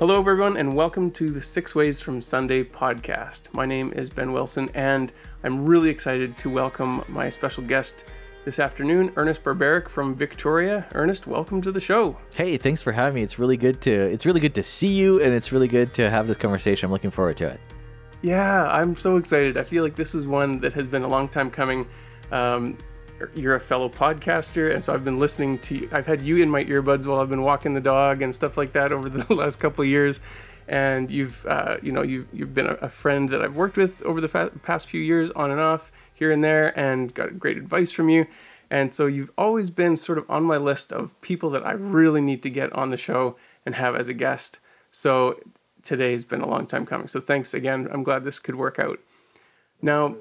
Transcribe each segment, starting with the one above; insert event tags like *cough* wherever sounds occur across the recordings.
Hello, everyone, and welcome to the Six Ways from Sunday podcast. My name is Ben Wilson, and I'm really excited to welcome my special guest this afternoon, Ernest Barbaric from Victoria. Ernest, welcome to the show. Hey, thanks for having me. It's really good to it's really good to see you, and it's really good to have this conversation. I'm looking forward to it. Yeah, I'm so excited. I feel like this is one that has been a long time coming. Um, you're a fellow podcaster, and so I've been listening to. I've had you in my earbuds while I've been walking the dog and stuff like that over the *laughs* last couple of years. And you've, uh, you know, you've you've been a, friend that I've worked with over the fa- past few years, on and off, here and there, and got great advice from you. And so you've always been sort of on my list of people that I really need to get on the show and have as a guest. So today's been a long time coming. So thanks again. I'm glad this could work out. Now,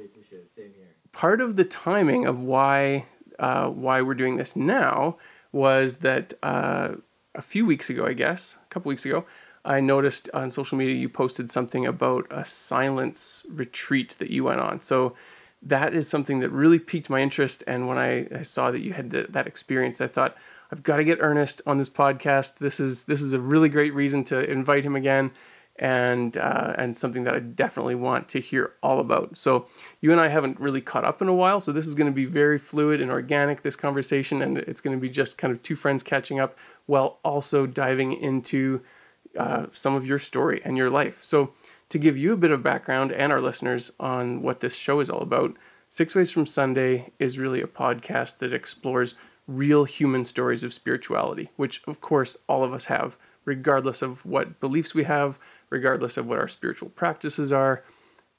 part of the timing of why uh, why we're doing this now was that uh, a few weeks ago, I guess, a couple weeks ago, I noticed on social media you posted something about a silence retreat that you went on. So that is something that really piqued my interest. And when I, I saw that you had the, that experience, I thought I've got to get Ernest on this podcast. This is this is a really great reason to invite him again and uh, and something that I definitely want to hear all about. So you and I haven't really caught up in a while, so this is going to be very fluid and organic this conversation, and it's going to be just kind of two friends catching up while also diving into uh, some of your story and your life. So to give you a bit of background and our listeners on what this show is all about, Six Ways from Sunday is really a podcast that explores real human stories of spirituality, which of course all of us have, regardless of what beliefs we have regardless of what our spiritual practices are.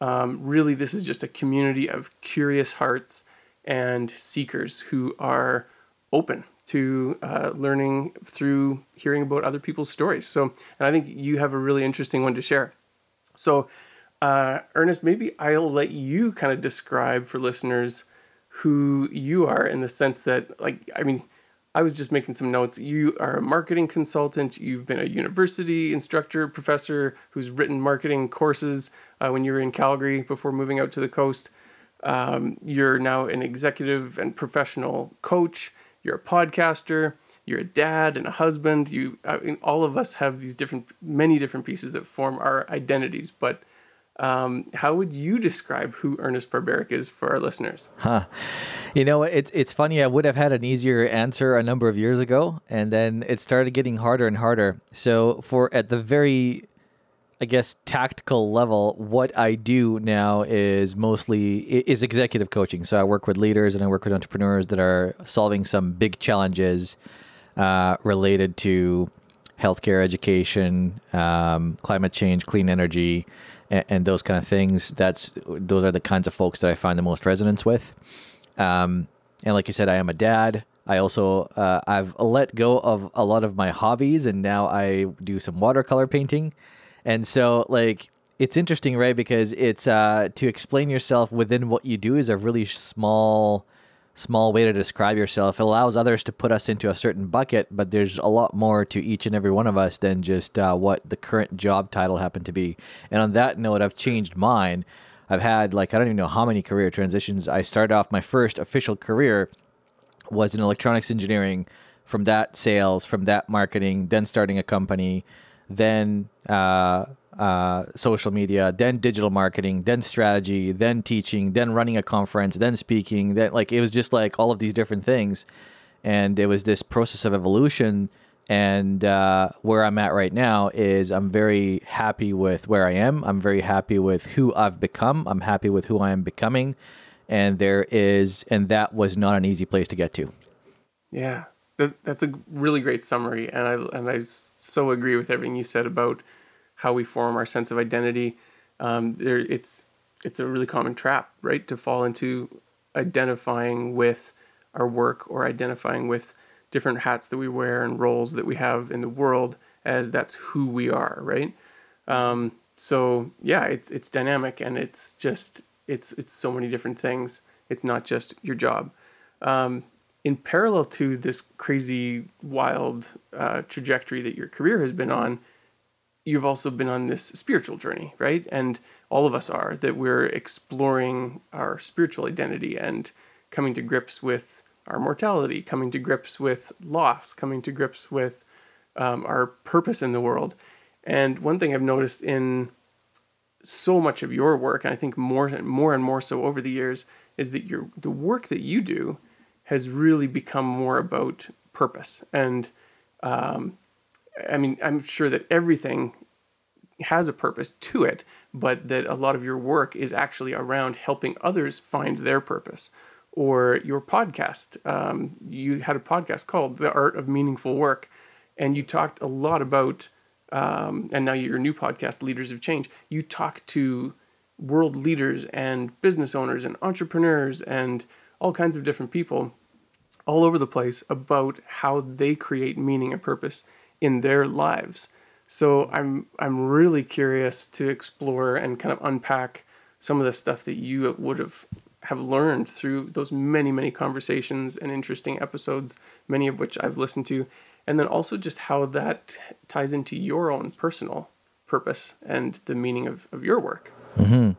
Um, really, this is just a community of curious hearts and seekers who are open to uh, learning through hearing about other people's stories. So, and I think you have a really interesting one to share. So, uh, Ernest, maybe I'll let you kind of describe for listeners who you are in the sense that, like, I mean, I was just making some notes. You are a marketing consultant. You've been a university instructor, professor who's written marketing courses uh, when you were in Calgary before moving out to the coast. Um, you're now an executive and professional coach. You're a podcaster. You're a dad and a husband. You, I mean, all of us have these different, many different pieces that form our identities. But um, how would you describe who Ernest Barbaric is for our listeners? Huh. You know, it's it's funny. I would have had an easier answer a number of years ago, and then it started getting harder and harder. So, for at the very, I guess, tactical level, what I do now is mostly is executive coaching. So I work with leaders and I work with entrepreneurs that are solving some big challenges uh, related to healthcare, education, um, climate change, clean energy and, and, those kind of things. That's those are the kinds of folks that I find the most resonance with. Um, and like you said, I am a dad. I also uh, I've let go of a lot of my hobbies, and now I do some watercolor painting. And so, like, it's interesting, right? Because it's uh, to explain yourself within what you do is a really small small way to describe yourself. It allows others to put us into a certain bucket, but there's a lot more to each and every one of us than just uh, what the current job title happened to be. And on that note, I've changed mine. I've had like I don't even know how many career transitions. I started off my first official career was in electronics engineering. From that, sales. From that, marketing. Then starting a company. Then uh, uh, social media, then digital marketing, then strategy, then teaching, then running a conference, then speaking. Then like it was just like all of these different things, and it was this process of evolution. And uh, where I'm at right now is I'm very happy with where I am. I'm very happy with who I've become. I'm happy with who I am becoming. And there is, and that was not an easy place to get to. Yeah, that's a really great summary, and I and I so agree with everything you said about how we form our sense of identity. Um, there, it's it's a really common trap, right, to fall into identifying with our work or identifying with different hats that we wear and roles that we have in the world as that's who we are, right? Um, so yeah, it's it's dynamic and it's just it's it's so many different things. It's not just your job. Um, in parallel to this crazy, wild uh, trajectory that your career has been on, you've also been on this spiritual journey, right? And all of us are that we're exploring our spiritual identity and coming to grips with our mortality, coming to grips with loss, coming to grips with um, our purpose in the world. And one thing I've noticed in so much of your work, and I think more and more and more so over the years, is that your the work that you do has really become more about purpose. And um, I mean, I'm sure that everything has a purpose to it, but that a lot of your work is actually around helping others find their purpose. Or your podcast, um, you had a podcast called The Art of Meaningful Work, and you talked a lot about, um, and now your new podcast, Leaders of Change, you talk to world leaders and business owners and entrepreneurs and all kinds of different people all over the place about how they create meaning and purpose in their lives. So I'm I'm really curious to explore and kind of unpack some of the stuff that you would have have learned through those many many conversations and interesting episodes, many of which I've listened to, and then also just how that ties into your own personal purpose and the meaning of, of your work. Mm-hmm.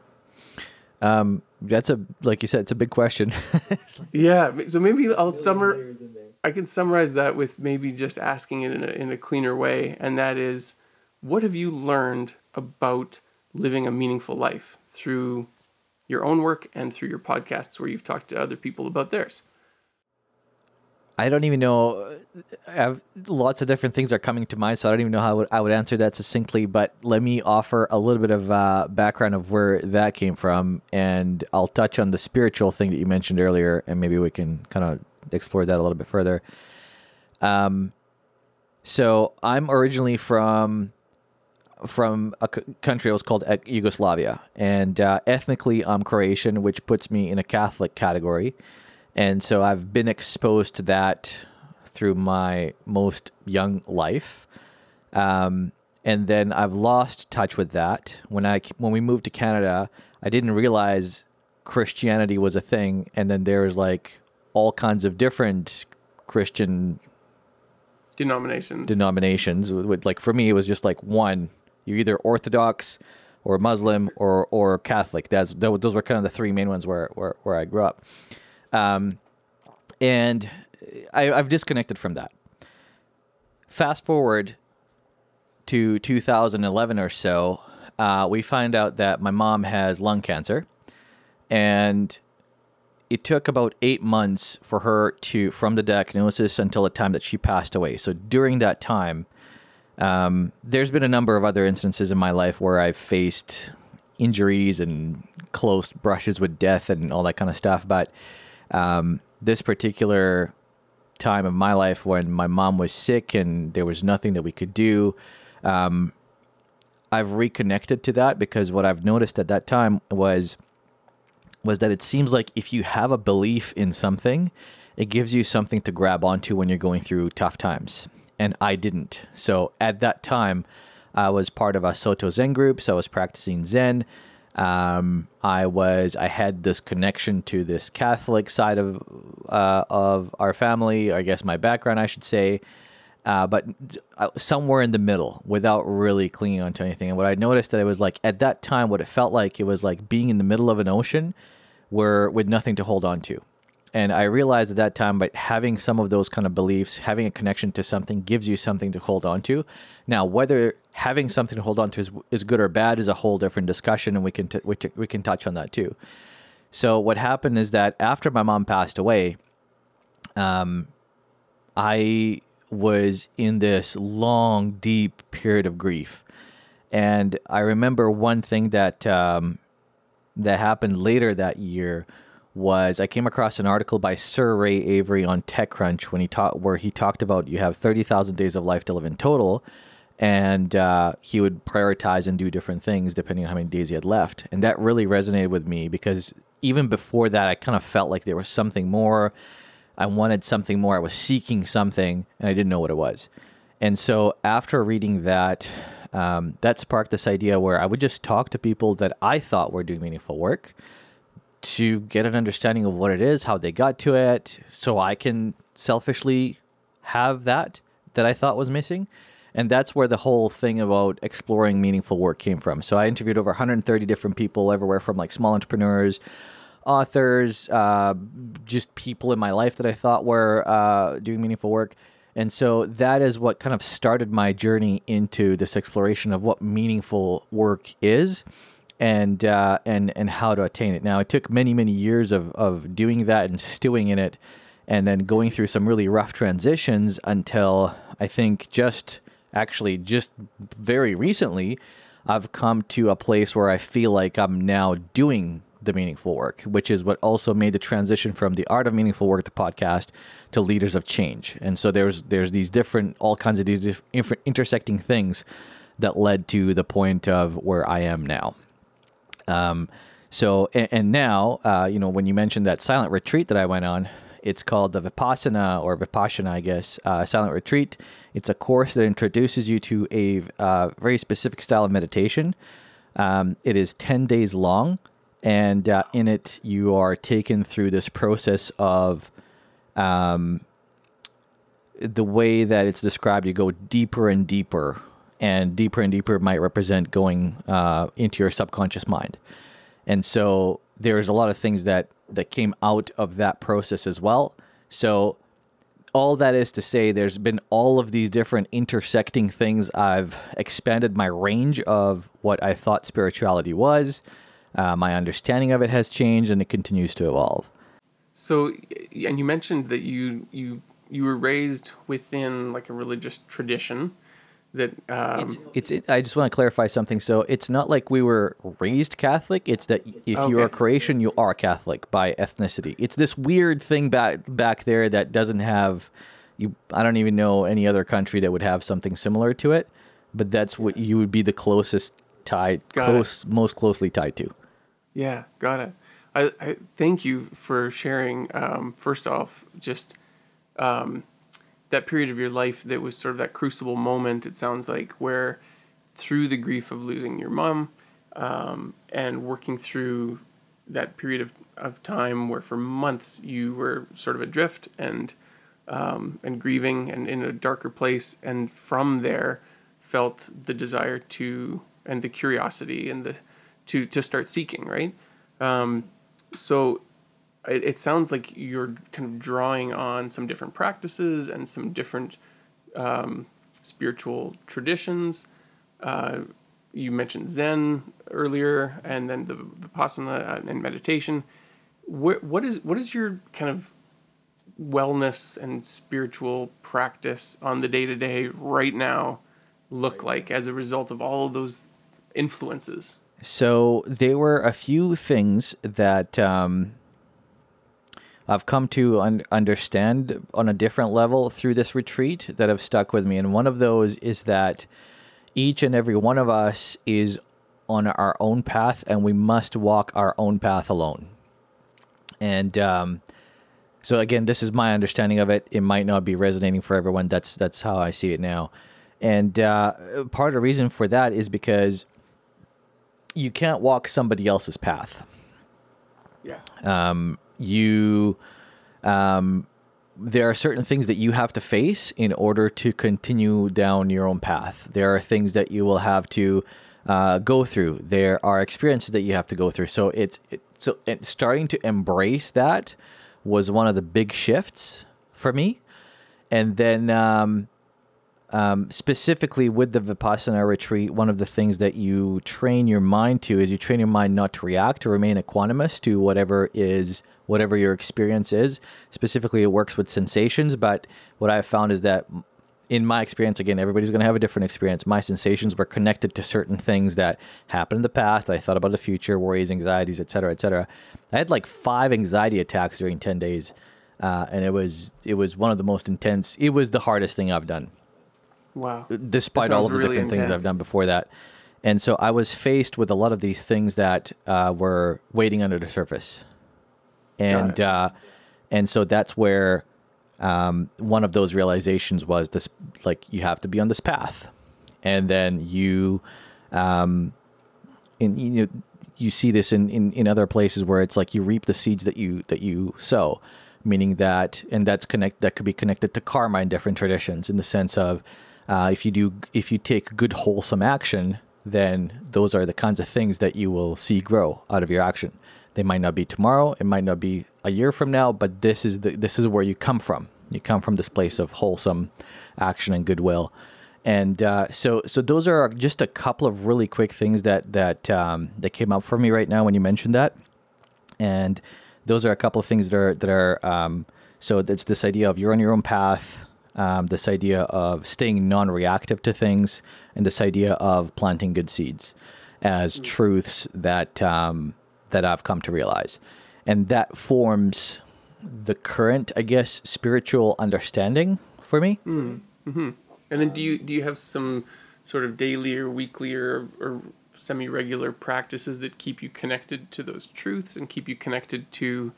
Um, that's a like you said, it's a big question. *laughs* yeah, so maybe I'll summer. I can summarize that with maybe just asking it in a, in a cleaner way, and that is, what have you learned about living a meaningful life through your own work and through your podcasts where you've talked to other people about theirs? I don't even know. I have lots of different things are coming to mind, so I don't even know how I would, I would answer that succinctly. But let me offer a little bit of uh, background of where that came from, and I'll touch on the spiritual thing that you mentioned earlier, and maybe we can kind of explore that a little bit further. Um, so I'm originally from from a c- country that was called Yugoslavia, and uh, ethnically I'm Croatian, which puts me in a Catholic category, and so I've been exposed to that through my most young life, um, and then I've lost touch with that when I when we moved to Canada. I didn't realize Christianity was a thing, and then there was like all kinds of different Christian denominations. Denominations. With, like for me, it was just like one you're either Orthodox or Muslim or or Catholic. That's those were kind of the three main ones where where, where I grew up. Um, and I, I've disconnected from that. Fast forward to 2011 or so, uh, we find out that my mom has lung cancer, and it took about eight months for her to from the diagnosis until the time that she passed away. So during that time, um, there's been a number of other instances in my life where I've faced injuries and close brushes with death and all that kind of stuff. But um, this particular time of my life when my mom was sick and there was nothing that we could do, um, I've reconnected to that because what I've noticed at that time was was that it seems like if you have a belief in something, it gives you something to grab onto when you're going through tough times and I didn't. So at that time, I was part of a Soto Zen group, so I was practicing Zen. Um, I was I had this connection to this Catholic side of uh, of our family. I guess my background, I should say, uh, but uh, somewhere in the middle, without really clinging onto anything. And what I noticed that it was like at that time, what it felt like it was like being in the middle of an ocean, where with nothing to hold on to. And I realized at that time, by having some of those kind of beliefs, having a connection to something gives you something to hold on to. Now, whether having something to hold on to is, is good or bad is a whole different discussion, and we can t- we, t- we can touch on that too. So what happened is that after my mom passed away, um, I was in this long, deep period of grief, and I remember one thing that um, that happened later that year was I came across an article by Sir Ray Avery on TechCrunch when he taught where he talked about you have thirty thousand days of life to live in total, and uh, he would prioritize and do different things depending on how many days he had left, and that really resonated with me because even before that I kind of felt like there was something more. I wanted something more. I was seeking something, and I didn't know what it was. And so after reading that, um, that sparked this idea where I would just talk to people that I thought were doing meaningful work to get an understanding of what it is, how they got to it, so I can selfishly have that that I thought was missing. And that's where the whole thing about exploring meaningful work came from. So I interviewed over 130 different people, everywhere from like small entrepreneurs, authors, uh, just people in my life that I thought were uh, doing meaningful work. And so that is what kind of started my journey into this exploration of what meaningful work is and uh, and and how to attain it. Now it took many many years of of doing that and stewing in it, and then going through some really rough transitions until I think just actually just very recently, I've come to a place where I feel like I'm now doing the meaningful work, which is what also made the transition from the art of meaningful work, the podcast, to leaders of change. And so there's there's these different, all kinds of these intersecting things that led to the point of where I am now. Um, so and, and now, uh, you know, when you mentioned that silent retreat that I went on, it's called the Vipassana or Vipassana, I guess, uh, silent retreat. It's a course that introduces you to a uh, very specific style of meditation. Um, it is ten days long, and uh, in it you are taken through this process of um, the way that it's described. You go deeper and deeper and deeper and deeper might represent going uh, into your subconscious mind. And so there's a lot of things that that came out of that process as well. So all that is to say there's been all of these different intersecting things i've expanded my range of what i thought spirituality was uh, my understanding of it has changed and it continues to evolve so and you mentioned that you you you were raised within like a religious tradition that um, it's, it's it, I just want to clarify something. So it's not like we were raised Catholic. It's that if okay. you are Croatian, you are Catholic by ethnicity. It's this weird thing back back there that doesn't have you. I don't even know any other country that would have something similar to it. But that's what you would be the closest tied, got close, it. most closely tied to. Yeah, got it. I, I thank you for sharing. Um, first off, just um, that period of your life that was sort of that crucible moment, it sounds like, where through the grief of losing your mom um, and working through that period of, of time where for months you were sort of adrift and um, and grieving and in a darker place, and from there felt the desire to and the curiosity and the to to start seeking right. Um, so it, it sounds like you're kind of drawing on some different practices and some different um, spiritual traditions. Uh, you mentioned Zen earlier, and then the Vipassana and meditation. What, what is what is your kind of wellness and spiritual practice on the day to day right now look like as a result of all of those influences? So there were a few things that um, I've come to un- understand on a different level through this retreat that have stuck with me. And one of those is that each and every one of us is on our own path and we must walk our own path alone. And um, so again, this is my understanding of it. It might not be resonating for everyone. That's that's how I see it now. And uh, part of the reason for that is because you can't walk somebody else's path. Yeah. Um, you um, there are certain things that you have to face in order to continue down your own path. There are things that you will have to uh, go through. There are experiences that you have to go through. So it's it, so it, starting to embrace that was one of the big shifts for me. And then um, um, specifically with the Vipassana retreat, one of the things that you train your mind to is you train your mind not to react, to remain equanimous to whatever is whatever your experience is. Specifically, it works with sensations, but what I've found is that in my experience, again, everybody's going to have a different experience. My sensations were connected to certain things that happened in the past. I thought about the future, worries, anxieties, etc., etc. I had like five anxiety attacks during ten days, uh, and it was it was one of the most intense. It was the hardest thing I've done. Wow! Despite all of the really different intense. things I've done before that, and so I was faced with a lot of these things that uh, were waiting under the surface and uh, and so that's where um, one of those realizations was this: like you have to be on this path, and then you, um, in you know, you see this in, in in other places where it's like you reap the seeds that you that you sow, meaning that and that's connect that could be connected to karma in different traditions in the sense of uh, if you do if you take good wholesome action then those are the kinds of things that you will see grow out of your action they might not be tomorrow. It might not be a year from now, but this is the this is where you come from. You come from this place of wholesome action and goodwill. And uh, so, so those are just a couple of really quick things that that um, that came up for me right now when you mentioned that. And those are a couple of things that are that are um, so it's this idea of you're on your own path, um, this idea of staying non-reactive to things, and this idea of planting good seeds as truths that um, that I've come to realize, and that forms the current, I guess, spiritual understanding for me. Mm-hmm. And then do you do you have some sort of daily or weekly or, or semi regular practices that keep you connected to those truths and keep you connected to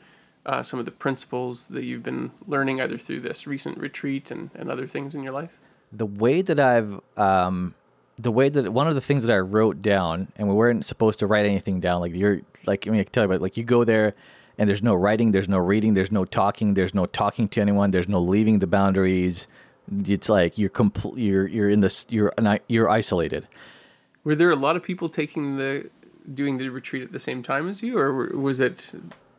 uh, some of the principles that you've been learning either through this recent retreat and, and other things in your life? The way that I've um, the way that one of the things that I wrote down, and we weren't supposed to write anything down. Like you're like I mean, I can tell you, but like you go there and there's no writing, there's no reading, there's no talking, there's no talking to anyone, there's no leaving the boundaries. It's like you're complete. You're you're in this. You're you're isolated. Were there a lot of people taking the doing the retreat at the same time as you, or was it?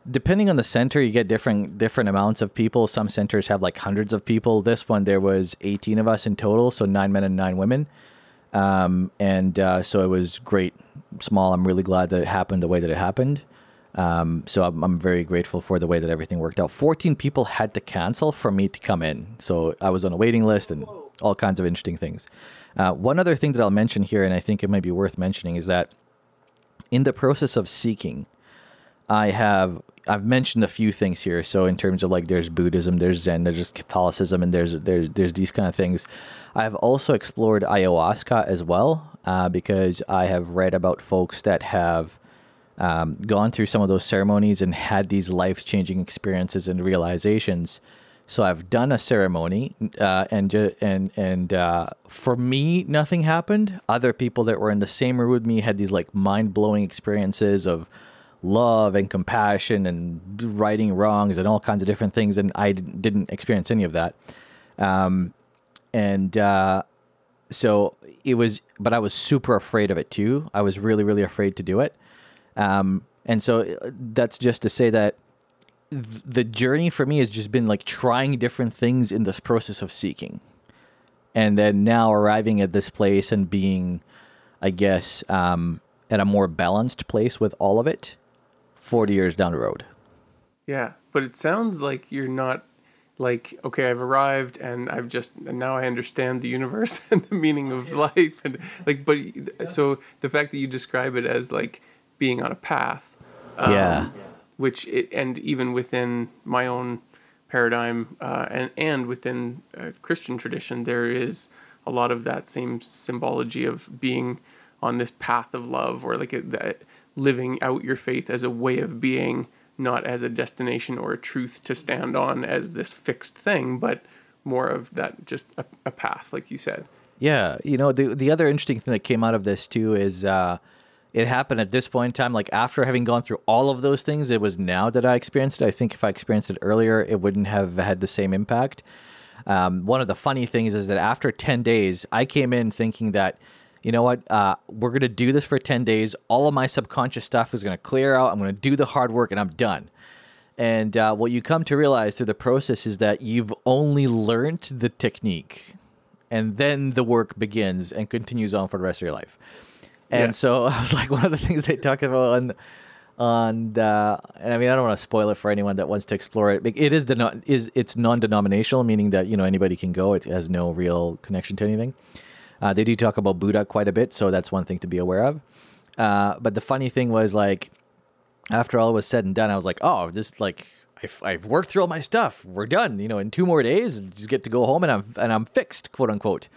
Depending on the center, you get different different amounts of people. Some centers have like hundreds of people. This one, there was 18 of us in total, so nine men and nine women. Um, and uh, so it was great, small. I'm really glad that it happened the way that it happened. Um, so I'm, I'm, very grateful for the way that everything worked out. 14 people had to cancel for me to come in. So I was on a waiting list and all kinds of interesting things. Uh, one other thing that I'll mention here, and I think it might be worth mentioning, is that in the process of seeking, I have I've mentioned a few things here. So in terms of like there's Buddhism, there's Zen, there's Catholicism, and there's there's there's these kind of things. I've also explored ayahuasca as well uh, because I have read about folks that have um, gone through some of those ceremonies and had these life changing experiences and realizations. So I've done a ceremony, uh, and and and uh, for me, nothing happened. Other people that were in the same room with me had these like mind blowing experiences of love and compassion and righting wrongs and all kinds of different things, and I didn't experience any of that. Um, and uh, so it was, but I was super afraid of it too. I was really, really afraid to do it. Um, and so uh, that's just to say that the journey for me has just been like trying different things in this process of seeking. And then now arriving at this place and being, I guess, um, at a more balanced place with all of it 40 years down the road. Yeah. But it sounds like you're not like okay i've arrived and i've just and now i understand the universe *laughs* and the meaning of life and like but so the fact that you describe it as like being on a path. Um, yeah. Which it, and even within my own paradigm uh, and and within Christian tradition, there is a lot of that same symbology of being on this path of love, or like a, that living out your faith as a way of being, not as a destination or a truth to stand on as this fixed thing, but more of that just a, a path, like you said. Yeah, you know the the other interesting thing that came out of this too is. Uh, it happened at this point in time. Like after having gone through all of those things, it was now that I experienced it. I think if I experienced it earlier, it wouldn't have had the same impact. Um, one of the funny things is that after 10 days, I came in thinking that, you know what, uh, we're going to do this for 10 days. All of my subconscious stuff is going to clear out. I'm going to do the hard work and I'm done. And uh, what you come to realize through the process is that you've only learned the technique and then the work begins and continues on for the rest of your life. And yeah. so *laughs* I was like, one of the things they talk about on, on the, and I mean, I don't want to spoil it for anyone that wants to explore it. It is the is it's non-denominational, meaning that you know anybody can go. It has no real connection to anything. Uh, they do talk about Buddha quite a bit, so that's one thing to be aware of. Uh, but the funny thing was like, after all was said and done, I was like, oh, this like I've, I've worked through all my stuff. We're done. You know, in two more days, just get to go home and I'm and I'm fixed, quote unquote.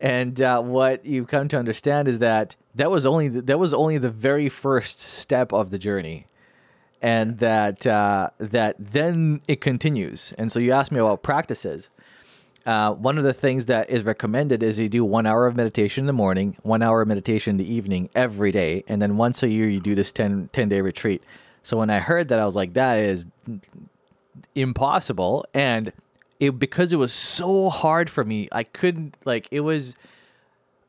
And uh, what you come to understand is that that was only the, that was only the very first step of the journey, and that uh, that then it continues. And so you asked me about practices. Uh, one of the things that is recommended is you do one hour of meditation in the morning, one hour of meditation in the evening every day, and then once a year you do this 10, 10 day retreat. So when I heard that, I was like, that is impossible. And it because it was so hard for me. I couldn't like it was.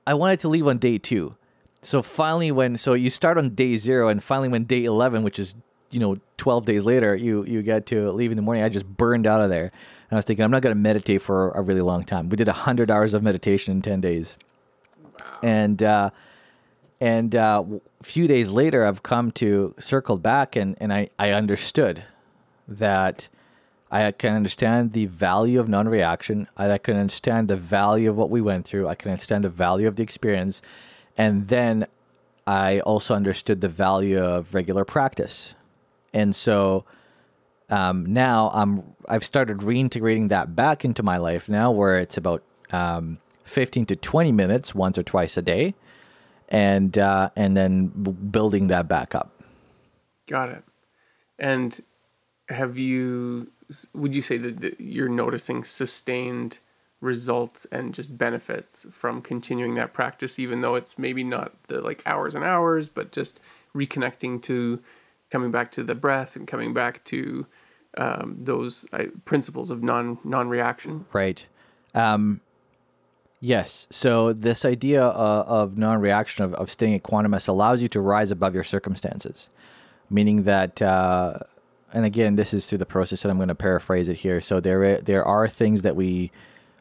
I wanted to leave on day two, so finally when so you start on day zero and finally when day eleven, which is you know twelve days later, you you get to leave in the morning. I just burned out of there. And I was thinking, I'm not going to meditate for a really long time. We did 100 hours of meditation in 10 days. And, uh, and uh, a few days later, I've come to circled back and, and I, I understood that I can understand the value of non reaction. I can understand the value of what we went through. I can understand the value of the experience. And then I also understood the value of regular practice. And so um, now I'm I've started reintegrating that back into my life now, where it's about um, 15 to 20 minutes once or twice a day, and uh, and then building that back up. Got it. And have you? Would you say that, that you're noticing sustained results and just benefits from continuing that practice, even though it's maybe not the like hours and hours, but just reconnecting to coming back to the breath and coming back to um, those uh, principles of non non reaction. Right. Um, yes. So this idea uh, of non reaction of, of staying equanimous allows you to rise above your circumstances, meaning that. Uh, and again, this is through the process, and I'm going to paraphrase it here. So there, there are things that we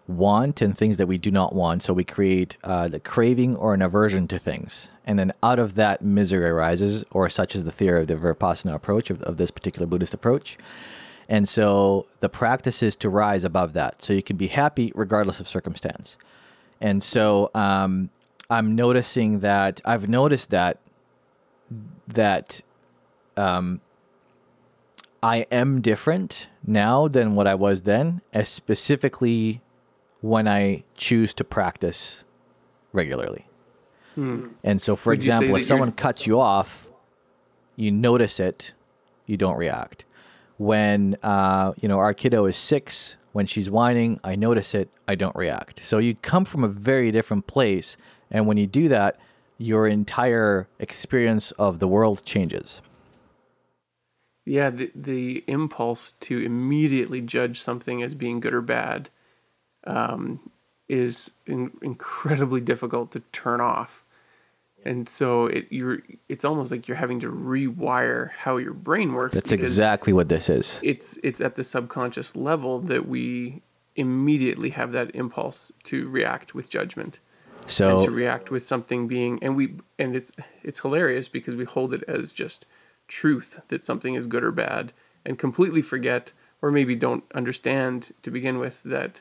want and things that we do not want. So we create uh, the craving or an aversion to things. And then out of that, misery arises, or such is the theory of the Vipassana approach, of, of this particular Buddhist approach. And so the practice is to rise above that. So you can be happy regardless of circumstance. And so um, I'm noticing that I've noticed that that um, I am different now than what I was then, as specifically when I choose to practice regularly. Hmm. And so, for Would example, if someone you're- cuts you off, you notice it, you don't react. When uh, you know our kiddo is six, when she's whining, I notice it, I don't react. So you come from a very different place, and when you do that, your entire experience of the world changes. Yeah, the the impulse to immediately judge something as being good or bad um, is in, incredibly difficult to turn off, and so it you're it's almost like you're having to rewire how your brain works. That's exactly what this is. It's it's at the subconscious level that we immediately have that impulse to react with judgment and to react with something being and we and it's it's hilarious because we hold it as just truth that something is good or bad and completely forget or maybe don't understand to begin with that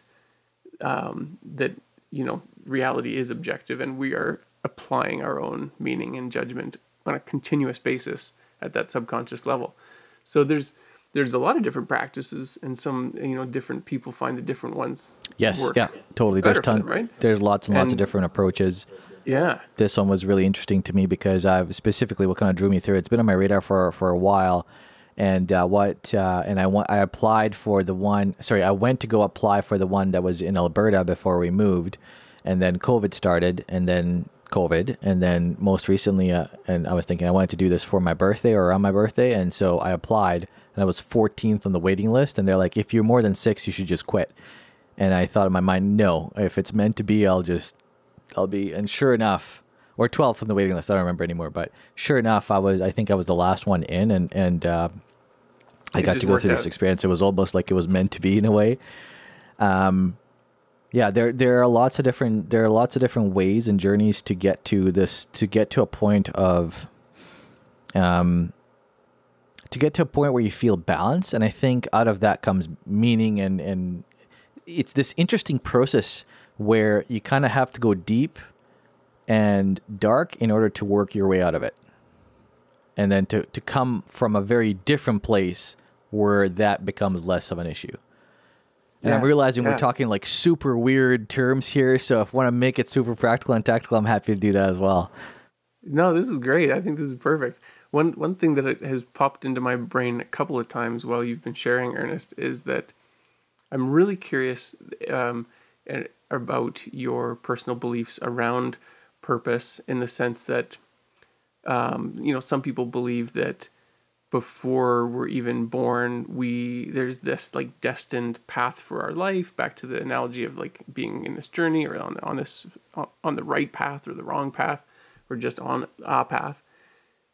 um, that you know reality is objective and we are applying our own meaning and judgment on a continuous basis at that subconscious level so there's there's a lot of different practices and some you know different people find the different ones yes, work yeah, totally. There's better for ton, them, right? There's lots and lots of different approaches. yeah this one was really interesting to me because I've specifically what kind of drew me through. It's been on my radar for for a while, and uh, what uh, and I want I applied for the one. Sorry, I went to go apply for the one that was in Alberta before we moved, and then COVID started, and then COVID, and then most recently, uh, and I was thinking I wanted to do this for my birthday or around my birthday, and so I applied, and I was 14th on the waiting list, and they're like, if you're more than six, you should just quit. And I thought in my mind, no, if it's meant to be, I'll just I'll be, and sure enough, or 12th on the waiting list. I don't remember anymore, but sure enough, I was, I think I was the last one in, and and uh, I It got to go through this experience. It was almost like it was meant to be in a way. Um, yeah, there there are lots of different there are lots of different ways and journeys to get to this to get to a point of, um, to get to a point where you feel balance, and I think out of that comes meaning and and it's this interesting process where you kind of have to go deep and dark in order to work your way out of it. And then to, to come from a very different place where that becomes less of an issue. And I'm Yeah, realizing we're talking like super weird terms here. So if I want to make it super practical and tactical, I'm happy to do that as well. No, this is great. I think this is perfect. One one thing that has popped into my brain a couple of times while you've been sharing, Ernest, is that I'm really curious um, about your personal beliefs around purpose, in the sense that um, you know some people believe that before we're even born, we there's this like destined path for our life. Back to the analogy of like being in this journey or on on this on the right path or the wrong path, or just on a path.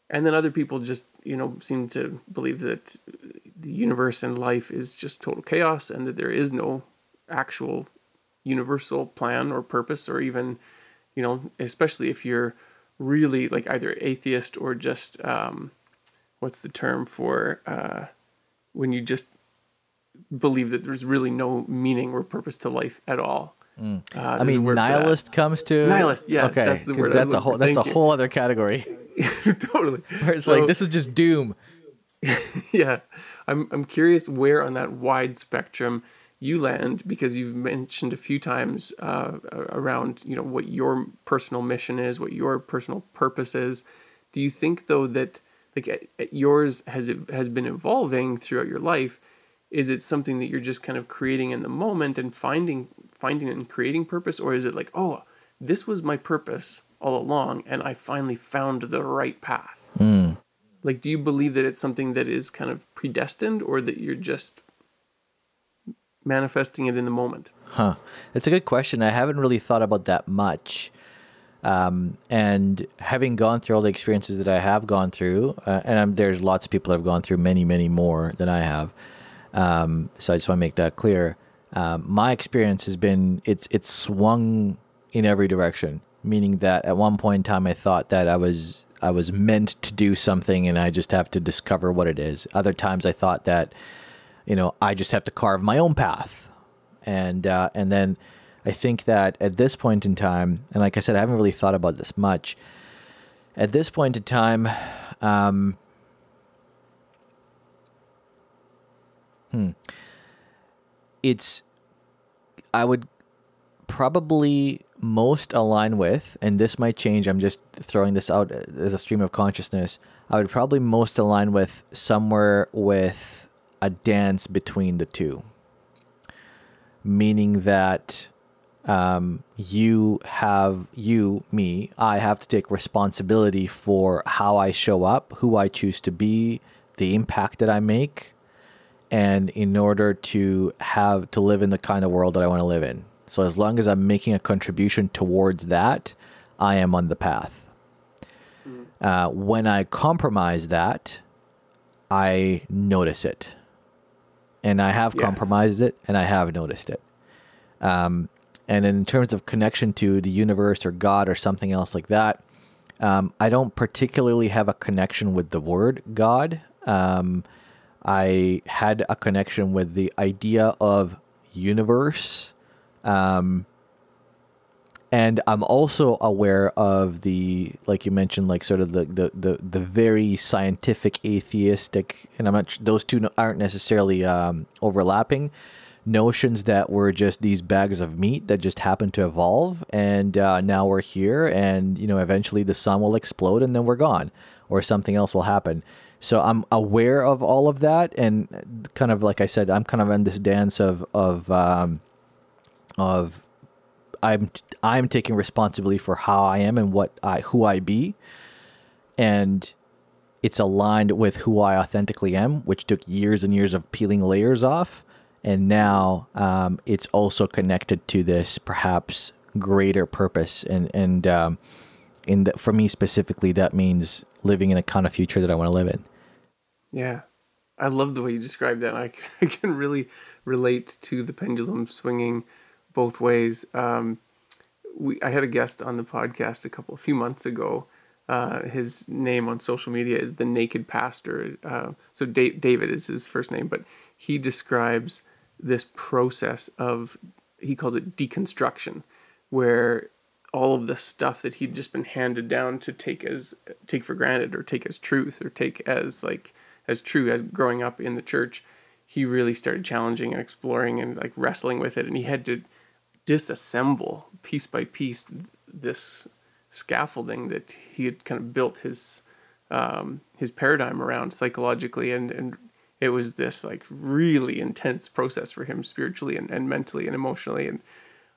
and then other people just you know seem to believe that the universe and life is just total chaos and that there is no actual universal plan or purpose or even you know especially if you're really like either atheist or just um, what's the term for uh, when you just believe that there's really no meaning or purpose to life at all. Mm. Uh, I mean, nihilist comes to nihilist. Yeah, okay, that's the word. That's a whole. That's Thank a whole other category. *laughs* *laughs* totally. Where it's so, like this is just doom. *laughs* yeah, I'm. I'm curious where on that wide spectrum you land because you've mentioned a few times uh, around you know what your personal mission is, what your personal purpose is. Do you think though that like yours has has been evolving throughout your life? Is it something that you're just kind of creating in the moment and finding finding and creating purpose, or is it like oh this was my purpose all along and I finally found the right path? Mm. Like, do you believe that it's something that is kind of predestined, or that you're just manifesting it in the moment? Huh. It's a good question. I haven't really thought about that much. Um, and having gone through all the experiences that I have gone through, uh, and I'm, there's lots of people that have gone through many, many more than I have. Um, so I just want to make that clear. Um, my experience has been it's it's swung in every direction. Meaning that at one point in time, I thought that I was I was meant to do something, and I just have to discover what it is. Other times, I thought that you know, I just have to carve my own path. And uh, and then I think that at this point in time, and like I said, I haven't really thought about this much. At this point in time, um, hmm, it's I would probably most align with, and this might change. I'm just throwing this out as a stream of consciousness. I would probably most align with somewhere with a dance between the two, meaning that um, you have you me I have to take responsibility for how I show up, who I choose to be, the impact that I make, and in order to have to live in the kind of world that I want to live in. So as long as I'm making a contribution towards that, I am on the path. Mm-hmm. Uh, when I compromise that, I notice it and I have yeah. compromised it, and I have noticed it. Um, and in terms of connection to the universe or God or something else like that, um, I don't particularly have a connection with the word God. Um, I had a connection with the idea of universe. Um, and I'm also aware of the like you mentioned, like sort of the the the, the very scientific atheistic, and I'm not those two aren't necessarily um, overlapping notions that we're just these bags of meat that just happened to evolve, and uh, now we're here, and you know eventually the sun will explode, and then we're gone, or something else will happen. So I'm aware of all of that, and kind of like I said, I'm kind of in this dance of of um, of I'm I'm taking responsibility for how I am and what I who I be, and it's aligned with who I authentically am, which took years and years of peeling layers off, and now um, it's also connected to this perhaps greater purpose, and and um, in the, for me specifically, that means living in the kind of future that I want to live in. Yeah, I love the way you described that. I, *laughs* I can really relate to the pendulum swinging both ways. Um, we I had a guest on the podcast a couple a few months ago. Uh, his name on social media is the Naked Pastor. Uh, so da- David is his first name, but he describes this process of he calls it deconstruction, where all of the stuff that he'd just been handed down to take as take for granted or take as truth or take as like as true as growing up in the church he really started challenging and exploring and like wrestling with it and he had to disassemble piece by piece this scaffolding that he had kind of built his um, his paradigm around psychologically and and it was this like really intense process for him spiritually and, and mentally and emotionally and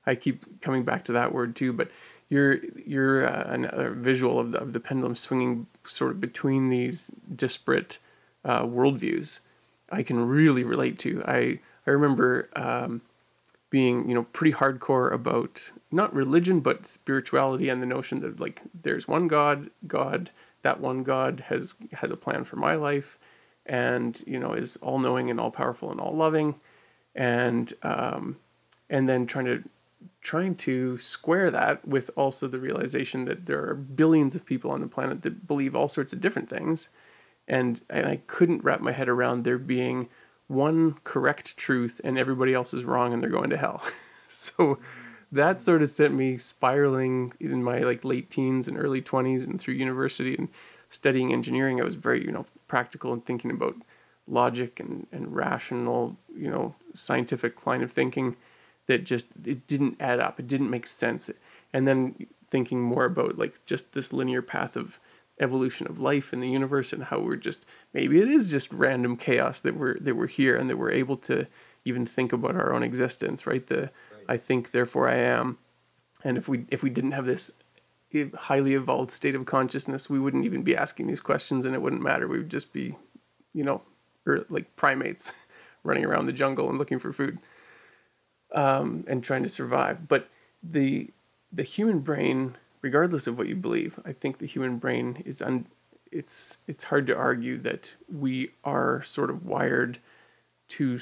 I keep coming back to that word too but you're you're uh, another visual of the, of the pendulum swinging sort of between these disparate uh, worldviews. I can really relate to. I I remember um, being you know pretty hardcore about not religion but spirituality and the notion that like there's one god god that one God has has a plan for my life, and you know is all knowing and all powerful and all loving, and um, and then trying to trying to square that with also the realization that there are billions of people on the planet that believe all sorts of different things, and and I couldn't wrap my head around there being one correct truth and everybody else is wrong and they're going to hell. *laughs* so that sort of sent me spiraling in my like late teens and early 20s and through university and studying engineering. I was very you know practical and thinking about logic and, and rational you know scientific line of thinking that just it didn't add up. It didn't make sense. And then thinking more about like just this linear path of evolution of life in the universe and how we're just maybe it is just random chaos that we're that we're here and that we're able to even think about our own existence right the I think, therefore I am. And if we if we didn't have this highly evolved state of consciousness, we wouldn't even be asking these questions, and it wouldn't matter. We would just be, you know, or like primates *laughs* running around the jungle and looking for food um, and trying to survive. But the the human brain, regardless of what you believe, I think the human brain is un, it's it's hard to argue that we are sort of wired to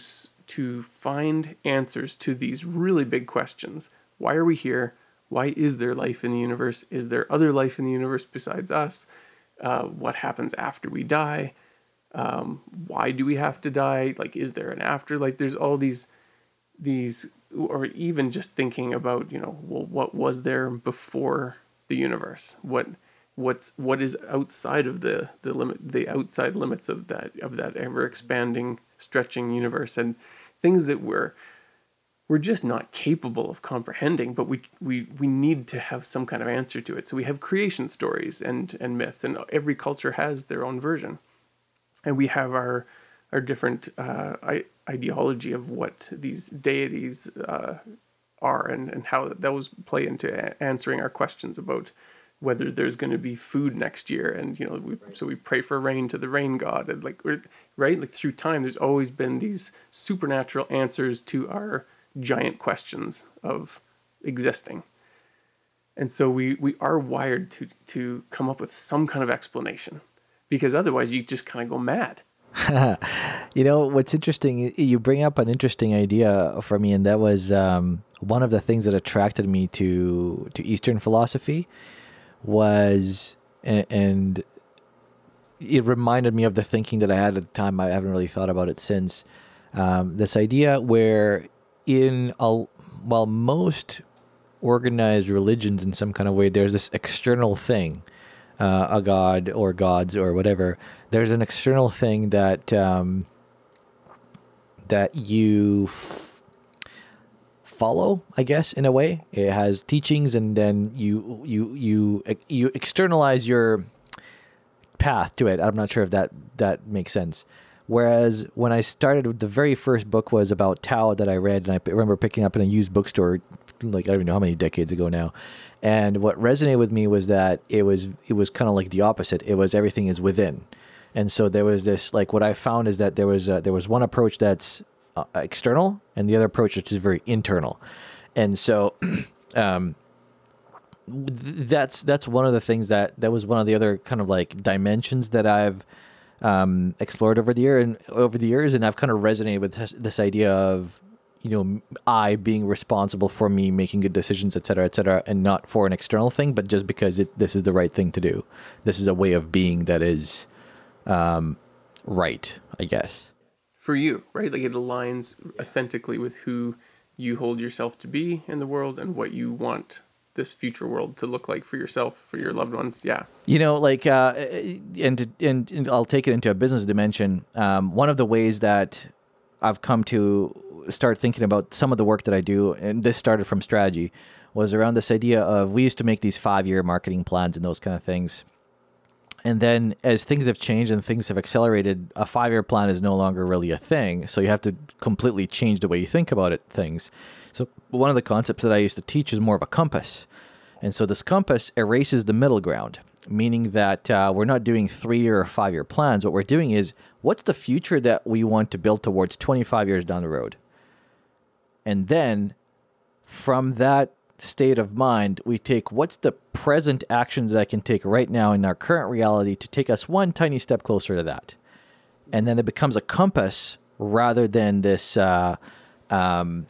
to find answers to these really big questions. Why are we here? Why is there life in the universe? Is there other life in the universe besides us? Uh, what happens after we die? Um, why do we have to die? Like, is there an after? Like, there's all these, these, or even just thinking about, you know, well, what was there before the universe? What, what's, what is outside of the the limit, the outside limits of that of that ever expanding, stretching universe? And things that we're we're just not capable of comprehending, but we, we, we need to have some kind of answer to it. So we have creation stories and, and myths, and every culture has their own version. And we have our, our different uh, ideology of what these deities uh, are and, and how those play into answering our questions about whether there's going to be food next year. And you know we, right. so we pray for rain to the rain god and like right? Like through time there's always been these supernatural answers to our giant questions of existing. And so we we are wired to to come up with some kind of explanation because otherwise you just kind of go mad. *laughs* You know what's interesting you bring up an interesting idea for me and that was um, one of the things that attracted me to to eastern philosophy was and it reminded me of the thinking that I had at the time. I haven't really thought about it since. Um, this idea where in a while most organized religions in some kind of way, there's this external thing, uh, a god or gods or whatever. There's an external thing that um, that you follow, I guess, in a way. It has teachings, and then you you you you externalize your path to it. I'm not sure if that that makes sense. Whereas when I started, the very first book was about Tao that I read, and I remember picking up in a used bookstore, like I don't even know how many decades ago now. And what resonated with me was that it was it was kind of like the opposite. It was everything is within, and so there was this like what I found is that there was a, there was one approach that's uh, external and the other approach which is very internal and so *clears throat* um, that's that's one of the things that that was one of the other kind of like dimensions that I've um, explored over the year and over the years, and I've kind of resonated with this, this, idea of you know I being responsible for me making good decisions, et cetera, et cetera, and not for an external thing, but just because it, this is the right thing to do. This is a way of being that is um, right, I guess for you, right? Like it aligns authentically with who you hold yourself to be in the world and what you want this future world to look like for yourself, for your loved ones. Yeah. You know, like, uh, and, and, and I'll take it into a business dimension. Um, one of the ways that I've come to start thinking about some of the work that I do, and this started from strategy, was around this idea of we used to make these five year marketing plans and those kind of things and then as things have changed and things have accelerated, a five year plan is no longer really a thing. So you have to completely change the way you think about it, things. So one of the concepts that I used to teach is more of a compass. And so this compass erases the middle ground, meaning that uh, we're not doing three year or five year plans. What we're doing is what's the future that we want to build towards 25 years down the road? And then from that state of mind, we take what's the present action that I can take right now in our current reality to take us one tiny step closer to that. And then it becomes a compass rather than this uh, um,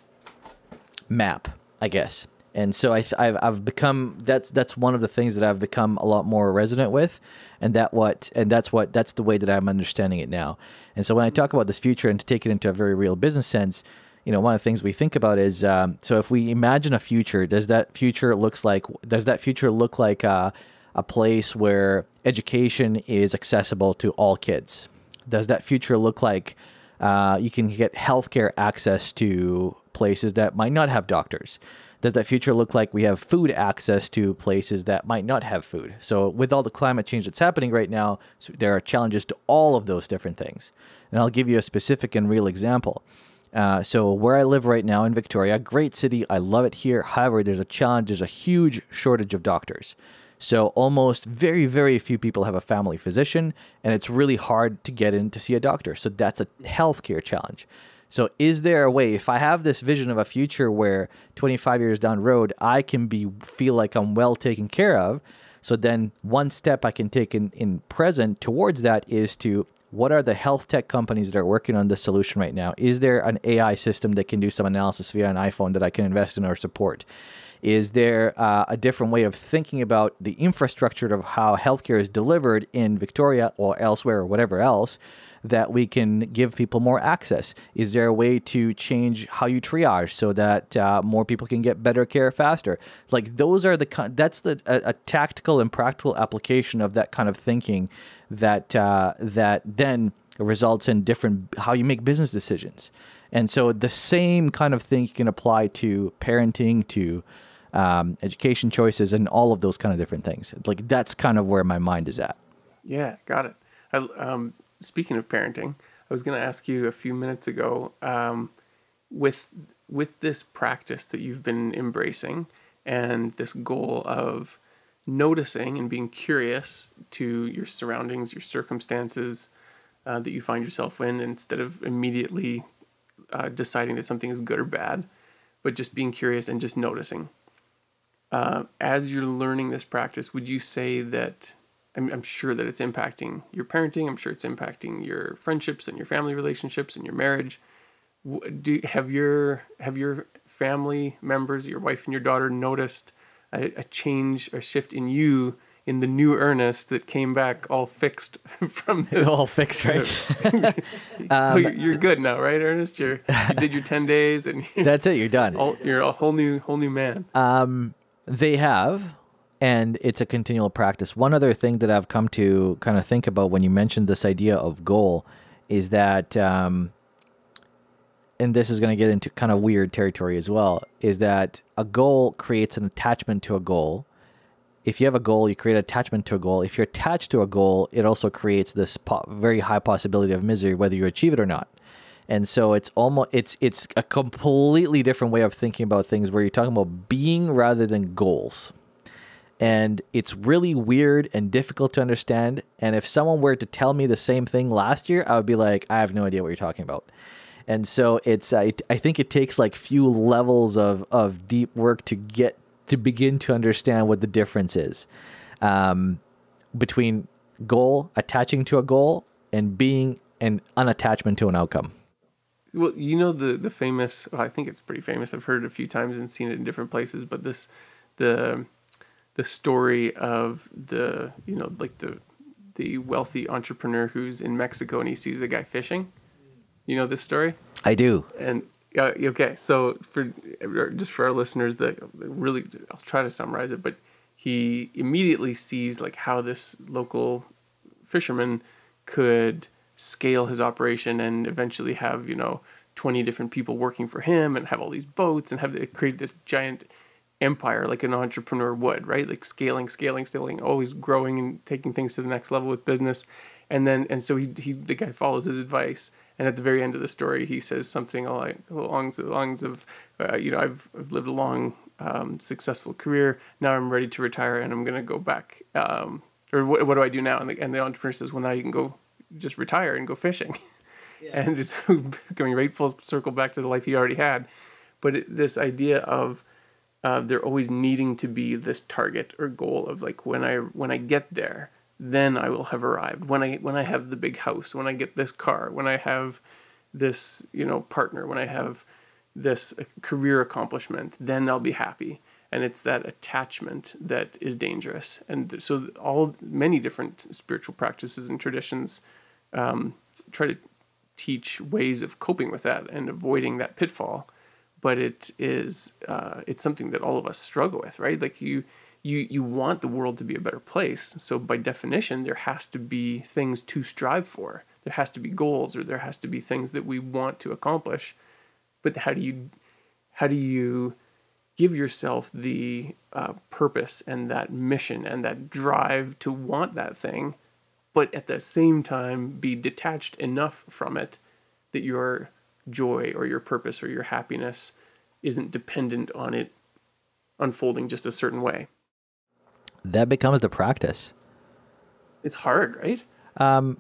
map, I guess. And so I, have I've become that's that's one of the things that I've become a lot more resonant with, and that what and that's what that's the way that I'm understanding it now. And so when I talk about this future and to take it into a very real business sense, you know, one of the things we think about is um, so if we imagine a future, does that future looks like does that future look like a, a place where education is accessible to all kids? Does that future look like uh, you can get healthcare access to places that might not have doctors? Does that future look like we have food access to places that might not have food? So, with all the climate change that's happening right now, so there are challenges to all of those different things. And I'll give you a specific and real example. Uh, so, where I live right now in Victoria, great city, I love it here. However, there's a challenge, there's a huge shortage of doctors. So, almost very, very few people have a family physician, and it's really hard to get in to see a doctor. So, that's a healthcare challenge. So, is there a way, if I have this vision of a future where 25 years down the road, I can be feel like I'm well taken care of? So then, one step I can take in, in present towards that is to what are the health tech companies that are working on this solution right now? Is there an AI system that can do some analysis via an iPhone that I can invest in or support? Is there uh, a different way of thinking about the infrastructure of how healthcare is delivered in Victoria or elsewhere or whatever else? that we can give people more access? Is there a way to change how you triage so that uh, more people can get better care faster? Like those are the that's the a, a, tactical and practical application of that kind of thinking that uh, that then results in different how you make business decisions. And so the same kind of thing you can apply to parenting, to um, education choices, and all of those kind of different things. Like that's kind of where my mind is at. Yeah, got it. I, um, speaking of parenting, I was going to ask you a few minutes ago um, with with this practice that you've been embracing and this goal of noticing and being curious to your surroundings, your circumstances uh, that you find yourself in, instead of immediately uh, deciding that something is good or bad, but just being curious and just noticing. Uh, as you're learning this practice, would you say that I'm, I'm sure that it's impacting your parenting. I'm sure it's impacting your friendships and your family relationships and your marriage. Do have your have your family members, your wife and your daughter, noticed a, a change, a shift in you in the new Ernest that came back all fixed *laughs* from this. All fixed, right? *laughs* *laughs* so um, you're good now, right, Ernest? You're, you did your ten days, and that's it. You're done. All, you're a whole new, whole new man. Um, they have and it's a continual practice. One other thing that I've come to kind of think about when you mentioned this idea of goal is that, um, and this is going to get into kind of weird territory as well, is that a goal creates an attachment to a goal. If you have a goal, you create an attachment to a goal. If you're attached to a goal, it also creates this po- very high possibility of misery, whether you achieve it or not. And so it's almost it's it's a completely different way of thinking about things where you're talking about being rather than goals and it's really weird and difficult to understand. And if someone were to tell me the same thing last year, I would be like, I have no idea what you're talking about. And so it's I, I think it takes like few levels of of deep work to get to begin to understand what the difference is um, between goal attaching to a goal and being an unattachment to an outcome. Well, you know the the famous. Well, I think it's pretty famous. I've heard it a few times and seen it in different places. But this the the story of the you know like the the wealthy entrepreneur who's in Mexico and he sees the guy fishing. You know this story? I do. And uh, okay, so for just for our listeners that really I'll try to summarize it, but he immediately sees like how this local fisherman could scale his operation and eventually have, you know, 20 different people working for him and have all these boats and have create this giant empire like an entrepreneur would, right? Like scaling, scaling, scaling, always growing and taking things to the next level with business. And then, and so he, he the guy follows his advice. And at the very end of the story, he says something like along the lines of, uh, you know, I've, I've lived a long, um, successful career. Now I'm ready to retire and I'm going to go back. Um, or what, what do I do now? And the, and the entrepreneur says, well, now you can go just retire and go fishing. *laughs* Yeah. *laughs* and just *laughs* coming right full circle back to the life he already had. But it, this idea of uh, they're always needing to be this target or goal of like when I when I get there, then I will have arrived. When I when I have the big house, when I get this car, when I have this you know partner, when I have this uh, career accomplishment, then I'll be happy. And it's that attachment that is dangerous. And so all many different spiritual practices and traditions um, try to teach ways of coping with that and avoiding that pitfall but it is uh, it's something that all of us struggle with right like you you you want the world to be a better place. So by definition there has to be things to strive for. There has to be goals or there has to be things that we want to accomplish. But how do you how do you give yourself the uh, purpose and that mission and that drive to want that thing but at the same time be detached enough from it that your joy or your purpose or your happiness isn't dependent on it unfolding just a certain way. That becomes the practice. It's hard, right? Um,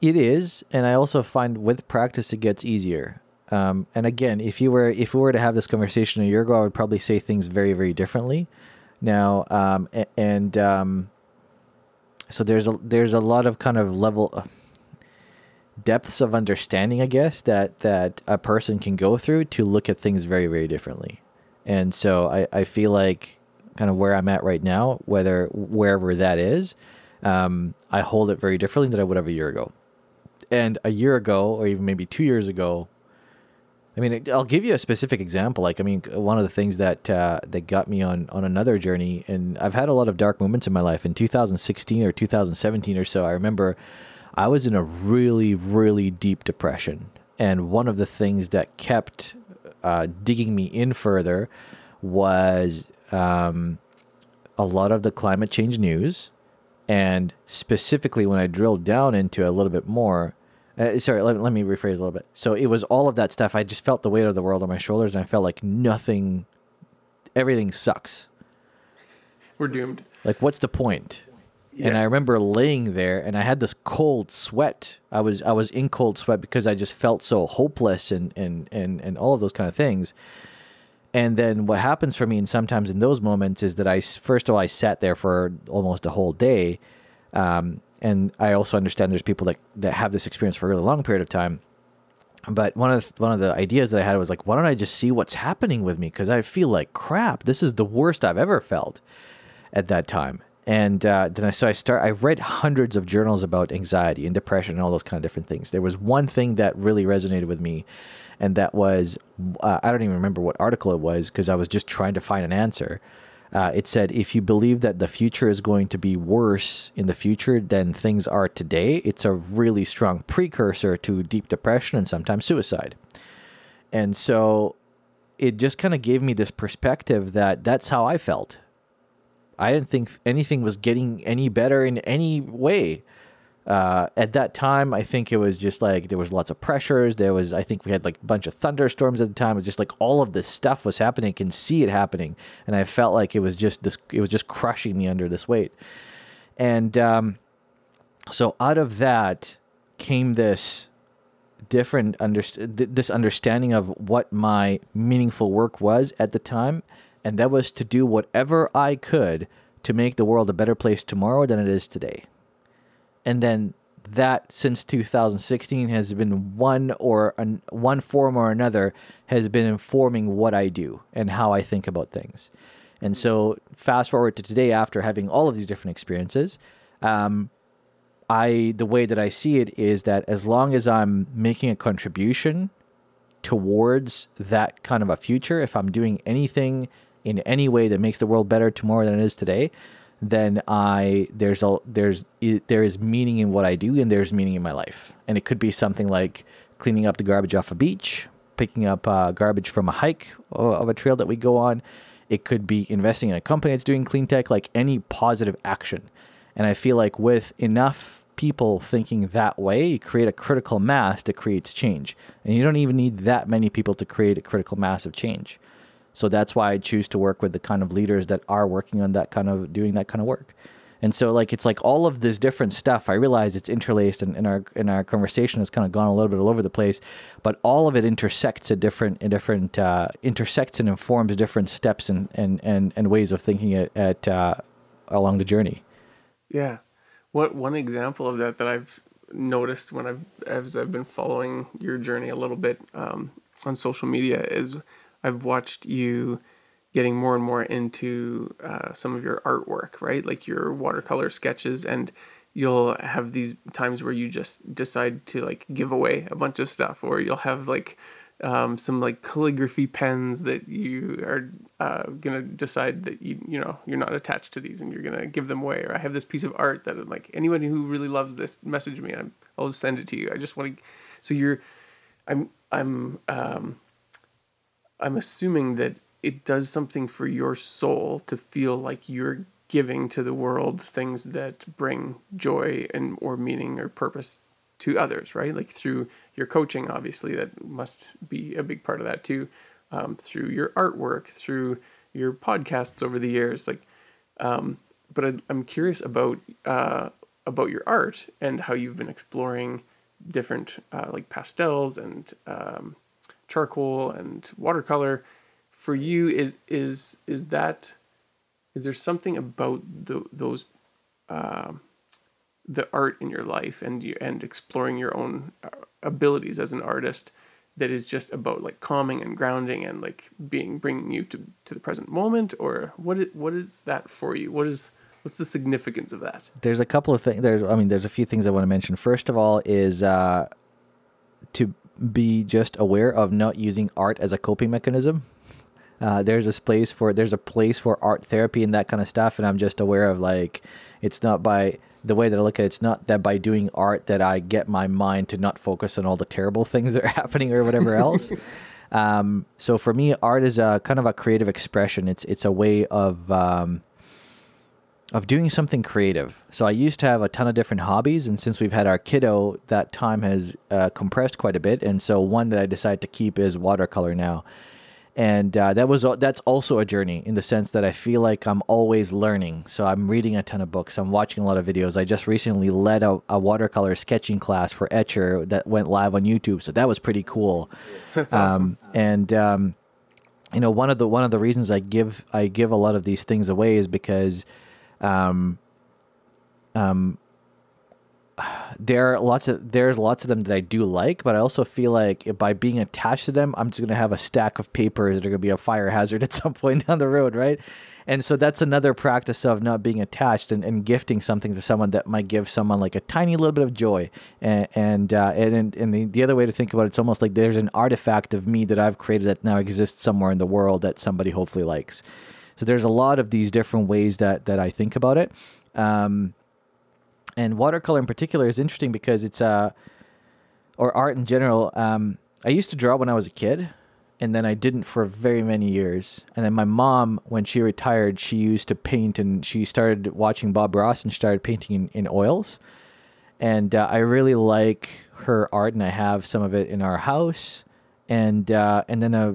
it is, and I also find with practice it gets easier. Um, and again, if you were if we were to have this conversation a year ago, I would probably say things very very differently. Now, um, and um, so there's a there's a lot of kind of level uh, depths of understanding, I guess, that that a person can go through to look at things very very differently. And so I, I feel like kind of where I'm at right now, whether wherever that is, um, I hold it very differently than I would have a year ago. And a year ago, or even maybe two years ago, I mean, I'll give you a specific example. Like, I mean, one of the things that uh, that got me on on another journey, and I've had a lot of dark moments in my life. In 2016 or 2017 or so, I remember I was in a really, really deep depression, and one of the things that kept uh, digging me in further was um, a lot of the climate change news, and specifically when I drilled down into a little bit more, uh, sorry, let, let me rephrase a little bit. So it was all of that stuff. I just felt the weight of the world on my shoulders, and I felt like nothing, everything sucks. We're doomed. Like, what's the point? Yeah. And I remember laying there, and I had this cold sweat. I was I was in cold sweat because I just felt so hopeless and and and and all of those kind of things. And then what happens for me, and sometimes in those moments, is that I first of all I sat there for almost a whole day, um, and I also understand there's people that, that have this experience for a really long period of time. But one of the, one of the ideas that I had was like, why don't I just see what's happening with me? Because I feel like crap. This is the worst I've ever felt at that time. And uh, then I so I start. I've read hundreds of journals about anxiety and depression and all those kind of different things. There was one thing that really resonated with me, and that was uh, I don't even remember what article it was because I was just trying to find an answer uh, it said if you believe that the future is going to be worse in the future than things are today, it's a really strong precursor to deep depression and sometimes suicide. And so it just kind of gave me this perspective that that's how I felt. I didn't think anything was getting any better in any way uh, at that time, I think it was just like there was lots of pressures. There was, I think we had like a bunch of thunderstorms at the time. It was just like all of this stuff was happening. Can see it happening, and I felt like it was just this. It was just crushing me under this weight, and um, so out of that came this different under this understanding of what my meaningful work was at the time, and that was to do whatever I could to make the world a better place tomorrow than it is today and then that since 2016 has been one or an, one form or another has been informing what I do and how I think about things. And so, fast forward to today, after having all of these different experiences, um, I the way that I see it is that as long as I'm making a contribution towards that kind of a future, if I'm doing anything in any way that makes the world better tomorrow than it is today, then I there's a there's there is meaning in what I do and there's meaning in my life. And it could be something like cleaning up the garbage off a beach, picking up uh, garbage from a hike of a trail that we go on. It could be investing in a company that's doing clean tech, like any positive action. And I feel like with enough people thinking that way, you create a critical mass that creates change. And you don't even need that many people to create a critical mass of change. So that's why I choose to work with the kind of leaders that are working on that kind of doing that kind of work. And so like it's like all of this different stuff. I realize it's interlaced and in our in our conversation has kind of gone a little bit all over the place, but all of it intersects at different in different uh, intersects and informs different steps and and and, and ways of thinking at, at uh, along the journey. Yeah. What one example of that that I've noticed when I've as I've been following your journey a little bit um, on social media is I've watched you getting more and more into uh, some of your artwork, right? Like your watercolor sketches, and you'll have these times where you just decide to like give away a bunch of stuff, or you'll have like um, some like calligraphy pens that you are uh, gonna decide that you you know you're not attached to these and you're gonna give them away. Or I have this piece of art that I'm like anyone who really loves this, message me. I'm, I'll send it to you. I just want to. So you're, I'm I'm um, I'm assuming that it does something for your soul to feel like you're giving to the world things that bring joy and or meaning or purpose to others, right? Like through your coaching, obviously, that must be a big part of that too. Um, through your artwork, through your podcasts over the years, like. Um, but I, I'm curious about uh, about your art and how you've been exploring different uh, like pastels and um, charcoal and watercolor for you is is is that is there something about the, those uh, the art in your life and you, and exploring your own uh, abilities as an artist that is just about like calming and grounding and like being bringing you to, to the present moment? Or what is, what is that for you? What is what's the significance of that? There's a couple of things there's i mean there's a few things i want to mention. First of all is uh, to be just aware of not using art as a coping mechanism uh, there's a place for there's a place for art therapy and that kind of stuff, and I'm just aware of like it's not by the way that I look at it, it's not that by doing art that I get my mind to not focus on all the terrible *laughs* things that are happening or whatever else. *laughs* um, so for me, art is a kind of a creative expression. It's it's a way of um, of doing something creative. So I used to have a ton of different hobbies, and since we've had our kiddo, that time has uh, compressed quite a bit. And so one that I decided to keep is watercolor now and uh, that was that's also a journey in the sense that I feel like I'm always learning. So I'm reading a ton of books. I'm watching a lot of videos. I just recently led a, a watercolor sketching class for Etchr that went live on YouTube. So that was pretty cool. *laughs* That's awesome. Um, and um, you know, one of the one of the reasons I give I give a lot of these things away is because um, um, there are lots of there's lots of them that I do like, but I also feel like by being attached to them, I'm just gonna have a stack of papers that are gonna be a fire hazard *laughs* at some point down the road, right? And so that's another practice of not being attached and, and gifting something to someone that might give someone like a tiny little bit of joy. And and uh, and, and the, the other way to think about it, it's almost like there's an artifact of me that I've created that now exists somewhere in the world that somebody hopefully likes. So there's a lot of these different ways that that I think about it. Um, and watercolor in particular is interesting because it's uh or art in general. Um i used to draw when i was a kid and then i didn't for very many years. And then my mom when she retired she used to paint and she started watching bob ross and started painting in, in oils. And uh, i really like her art and i have some of it in our house. And uh, and then uh,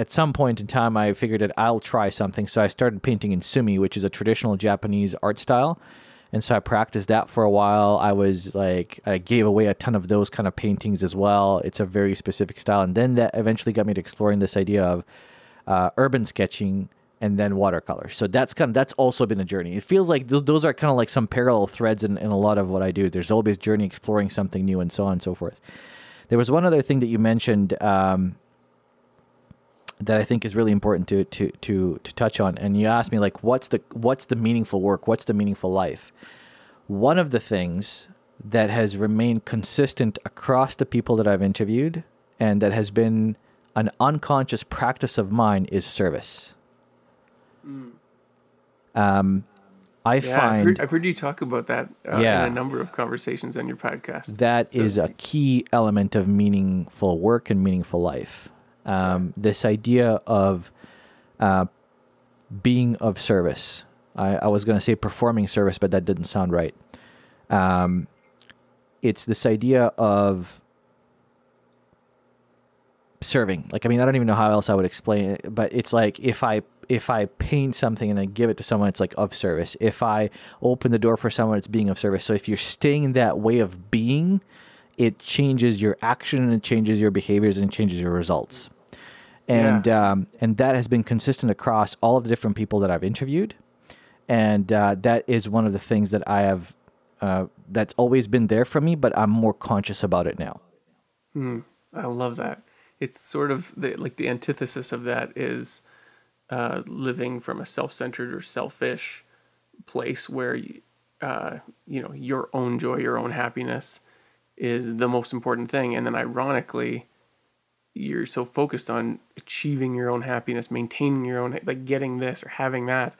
at some point in time i figured that i'll try something so i started painting in sumi which is a traditional japanese art style and so I practiced that for a while. I was like, I gave away a ton of those kind of paintings as well. It's a very specific style, and then that eventually got me to exploring this idea of uh, urban sketching and then watercolor. So that's kind of that's also been a journey. It feels like th- those are kind of like some parallel threads in, in a lot of what I do. There's always journey exploring something new and so on and so forth. There was one other thing that you mentioned um, that I think is really important to to to to touch on. And you asked me like, what's the what's the meaningful work? What's the meaningful life? One of the things that has remained consistent across the people that I've interviewed, and that has been an unconscious practice of mine, is service. Mm. Um, I yeah, find I've heard, I've heard, you talk about that uh, yeah, in a number of conversations on your podcast. That so. is a key element of meaningful work and meaningful life um, this idea of uh, being of service. I, I was going to say performing service, but that didn't sound right. Um, it's this idea of serving. Like, I mean, I don't even know how else I would explain it, but it's like if I if I paint something and I give it to someone, it's like of service. If I open the door for someone, it's being of service. So if you're staying in that way of being, it changes your action and it changes your behaviors and changes your results. And yeah. um, and that has been consistent across all of the different people that I've interviewed, and uh, that is one of the things that I have uh, that's always been there for me, but I'm more conscious about it now. Mm, I love that. It's sort of the, like the antithesis of that is uh, living from a self-centered or selfish place where you, uh, you know your own joy, your own happiness is the most important thing, and then ironically, you're so focused on achieving your own happiness, maintaining your own like getting this or having that,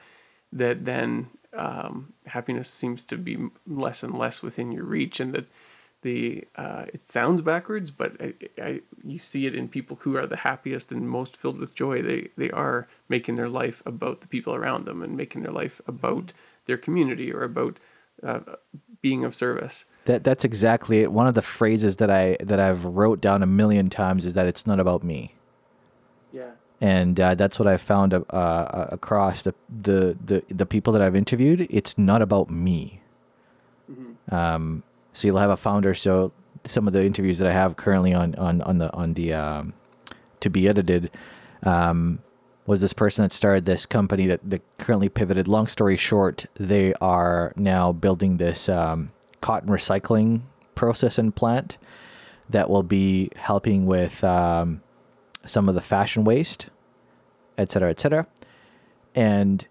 that then um, happiness seems to be less and less within your reach, and that the uh, it sounds backwards, but I, I, you see it in people who are the happiest and most filled with joy. They they are making their life about the people around them and making their life about their community or about uh, being of service. That that's exactly it. One of the phrases that I that I've wrote down a million times is that it's not about me. Yeah. And uh, that's what I found uh, uh, across the, the the the people that I've interviewed. It's not about me. Mm-hmm. Um, so you'll have a founder. So some of the interviews that I have currently on on on the on the um, to be edited um, was this person that started this company that, that currently pivoted. Long story short, they are now building this um, cotton recycling process and plant that will be helping with um, some of the fashion waste, et cetera, et cetera. And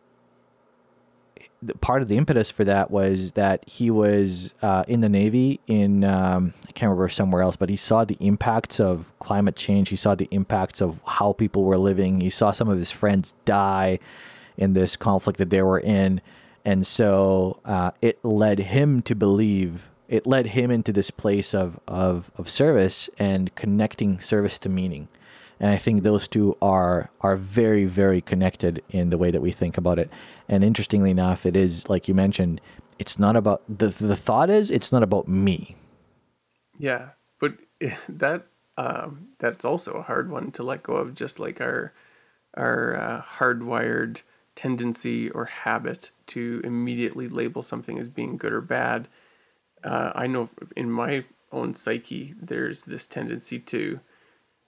part of the impetus for that was that he was uh, in the Navy in um, I can't remember somewhere else, but he saw the impacts of climate change. He saw the impacts of how people were living. He saw some of his friends die in this conflict that they were in, and so uh, it led him to believe. It led him into this place of, of, of service and connecting service to meaning and I think those two are are very very connected in the way that we think about it. And interestingly enough, it is like you mentioned, it's not about the the thought is it's not about me. Yeah, but *laughs* that um, that's also a hard one to let go of. Just like our our uh, hardwired tendency or habit to immediately label something as being good or bad. Uh, I know in my own psyche, there's this tendency to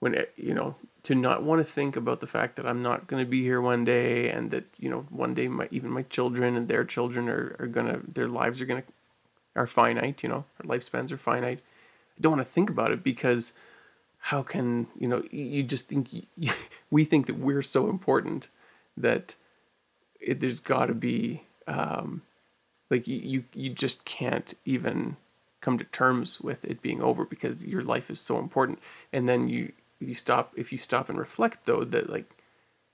when it, you know to not want to think about the fact that I'm not going to be here one day and that you know one day my even my children and their children are, are gonna their lives are gonna are finite you know our lifespans are finite. I don't want to think about it because how can you know you just think *laughs* we think that we're so important that it, there's got to be um, like you you just can't even come to terms with it being over because your life is so important. And then you you stop if you stop and reflect though that like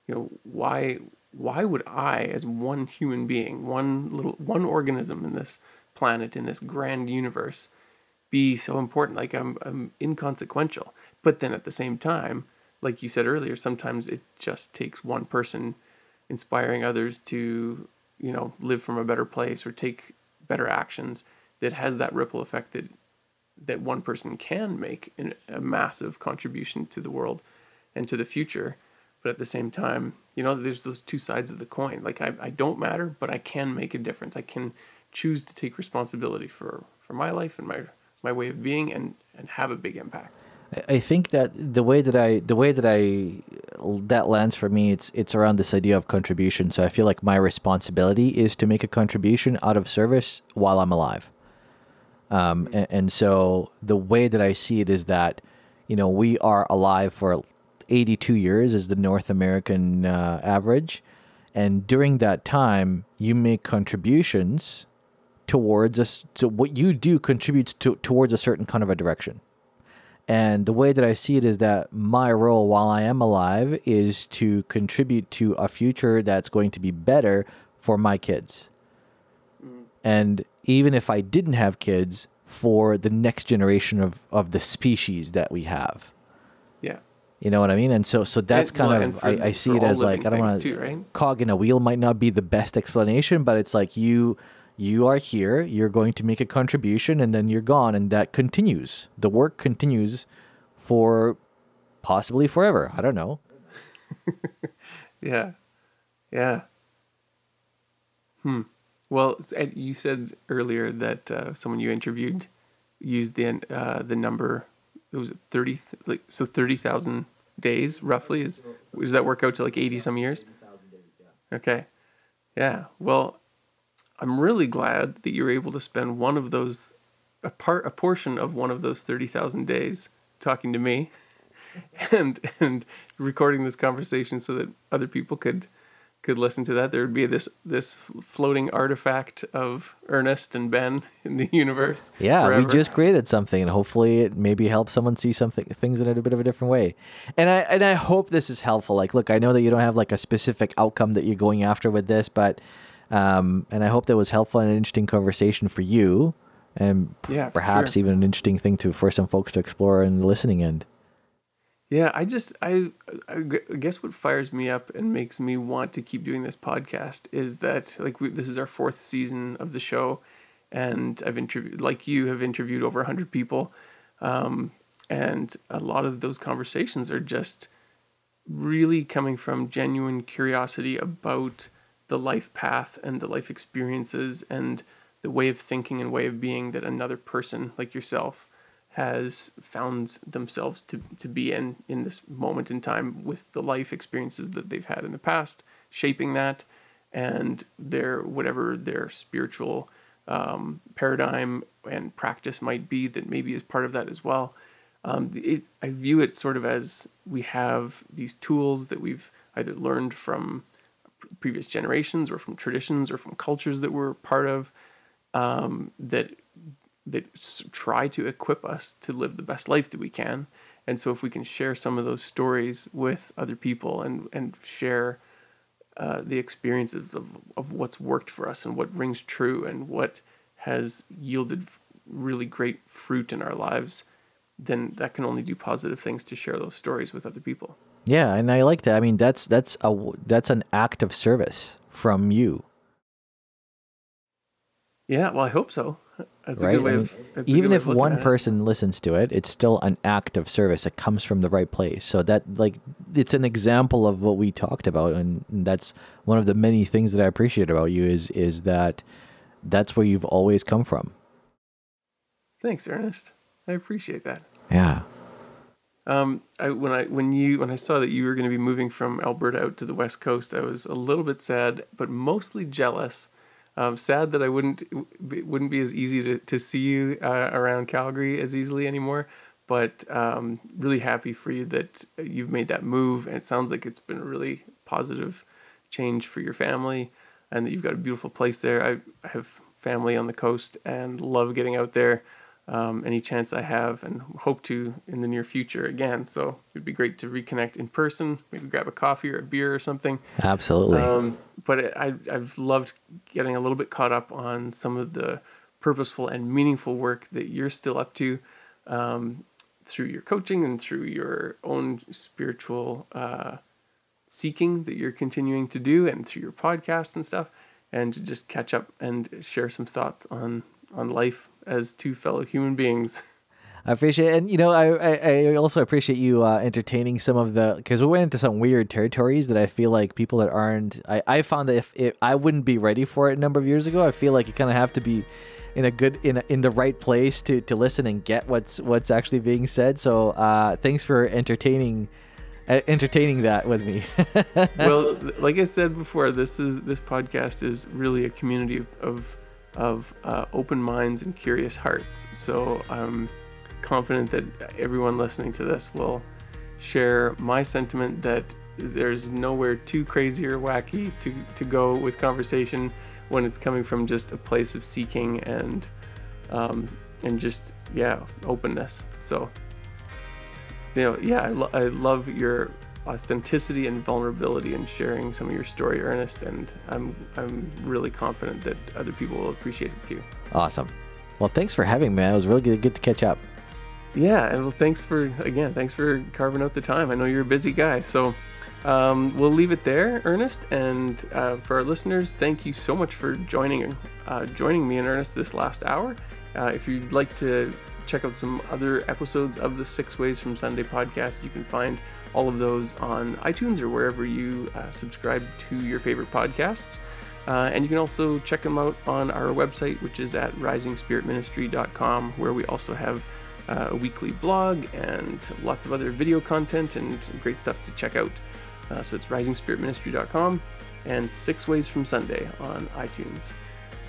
you know why why would I as one human being one little one organism in this planet in this grand universe be so important? Like I'm I'm inconsequential. But then at the same time like you said earlier sometimes it just takes one person inspiring others to you know live from a better place or take better actions that has that ripple effect that that one person can make a massive contribution to the world and to the future. But at the same time, you know, there's those two sides of the coin. Like I, I don't matter, but I can make a difference. I can choose to take responsibility for, for my life and my my way of being and, and have a big impact. I think that the way that I the way that I that lands for me it's it's around this idea of contribution. So I feel like my responsibility is to make a contribution out of service while I'm alive. Um, and, and, so the way that I see it is that, you know, we are alive for 82 years is the North American uh, average. And during that time, you make contributions towards us. So what you do contributes to, towards a certain kind of a direction. And the way that I see it is that my role while I am alive is to contribute to a future that's going to be better for my kids. Mm. And even if I didn't have kids, for the next generation of, of the species that we have. Yeah. You know what I mean? And so so that's and, kind well, of I, I see it as like I don't want to right? cog in a wheel might not be the best explanation, but it's like you you are here, you're going to make a contribution and then you're gone and that continues. The work continues for possibly forever. I don't know. *laughs* yeah. Yeah. Hmm. Well, you said earlier that uh, someone you interviewed used the uh, the number. It was thirty, like so thirty thousand days roughly. Is does that work out to like eighty some years? Okay. Yeah. Well, I'm really glad that you were able to spend one of those, a part, a portion of one of those thirty thousand days talking to me, *laughs* and and recording this conversation so that other people could could listen to that. There would be this this floating artifact of Ernest and Ben *laughs* in the universe. Yeah, forever. we just created something, and hopefully, it maybe helps someone see something things in it a bit of a different way. And I and I hope this is helpful. Like, look, I know that you don't have like a specific outcome that you're going after with this, but um, and I hope that was helpful and an interesting conversation for you, and yeah, perhaps sure. even an interesting thing to for some folks to explore in the listening end. Yeah, I just I, I guess what fires me up and makes me want to keep doing this podcast is that like we, this is our fourth season of the show, and I've interviewed like you have interviewed over hundred people, um, and a lot of those conversations are just really coming from genuine curiosity about the life path and the life experiences and the way of thinking and way of being that another person like yourself has found themselves to, to be in in this moment in time with the life experiences that they've had in the past, shaping that, and their whatever their spiritual um, paradigm and practice might be that maybe is part of that as well. Um, it, I view it sort of as we have these tools that we've either learned from previous generations or from traditions or from cultures that we're part of um, that that try to equip us to live the best life that we can. And so, if we can share some of those stories with other people and and share uh, the experiences of of what's worked for us and what rings true and what has yielded really great fruit in our lives, then that can only do positive things to share those stories with other people. Yeah, and I like that. I mean, that's that's a that's an act of service from you. Yeah, well, I hope so. That's right? a good way I mean, of. even if one person listens to it, it's still an act of service. It comes from the right place. So that, like, it's an example of what we talked about, and that's one of the many things that I appreciate about you is is that that's where you've always come from. Thanks, Ernest. I appreciate that. Yeah. Um, I, when I when you when I saw that you were going to be moving from Alberta out to the west coast, I was a little bit sad, but mostly jealous um, sad that I wouldn't it wouldn't be as easy to, to see you uh, around Calgary as easily anymore. But um, really happy for you that you've made that move, and it sounds like it's been a really positive change for your family, and that you've got a beautiful place there. I, I have family on the coast and love getting out there um, any chance I have and hope to in the near future again. So it'd be great to reconnect in person, maybe grab a coffee or a beer or something. Absolutely. Um, but it, I, I've loved getting a little bit caught up on some of the purposeful and meaningful work that you're still up to um, through your coaching and through your own spiritual uh, seeking that you're continuing to do and through your podcasts and stuff and to just catch up and share some thoughts on on life as two fellow human beings. *laughs* I appreciate it. And, you know, I, I, I also appreciate you uh, entertaining some of the, because we went into some weird territories that I feel like people that aren't, I, I found that if, if I wouldn't be ready for it a number of years ago, I feel like you kind of have to be in a good, in, a, in the right place to, to listen and get what's, what's actually being said. So uh, thanks for entertaining uh, entertaining that with me. *laughs* well, like I said before, this is this podcast is really a community of, of of uh, open minds and curious hearts. So I'm confident that everyone listening to this will share my sentiment that there's nowhere too crazy or wacky to, to go with conversation when it's coming from just a place of seeking and um, and just yeah openness. So, so yeah, I, lo- I love your authenticity and vulnerability in sharing some of your story, Ernest. And I'm I'm really confident that other people will appreciate it too. Awesome. Well, thanks for having me. It was really good, good to catch up. Yeah, and well, thanks for again, thanks for carving out the time. I know you're a busy guy, so um, we'll leave it there, Ernest. And uh, for our listeners, thank you so much for joining uh, joining me and Ernest this last hour. Uh, if you'd like to check out some other episodes of the Six Ways from Sunday podcast, you can find all of those on iTunes or wherever you uh, subscribe to your favorite podcasts. Uh, and you can also check them out on our website, which is at risingspiritministry.com, where we also have uh, a weekly blog and lots of other video content and great stuff to check out. Uh, so it's risingspiritministry.com and Six Ways from Sunday on iTunes.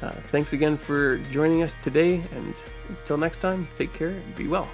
Uh, thanks again for joining us today, and until next time, take care and be well.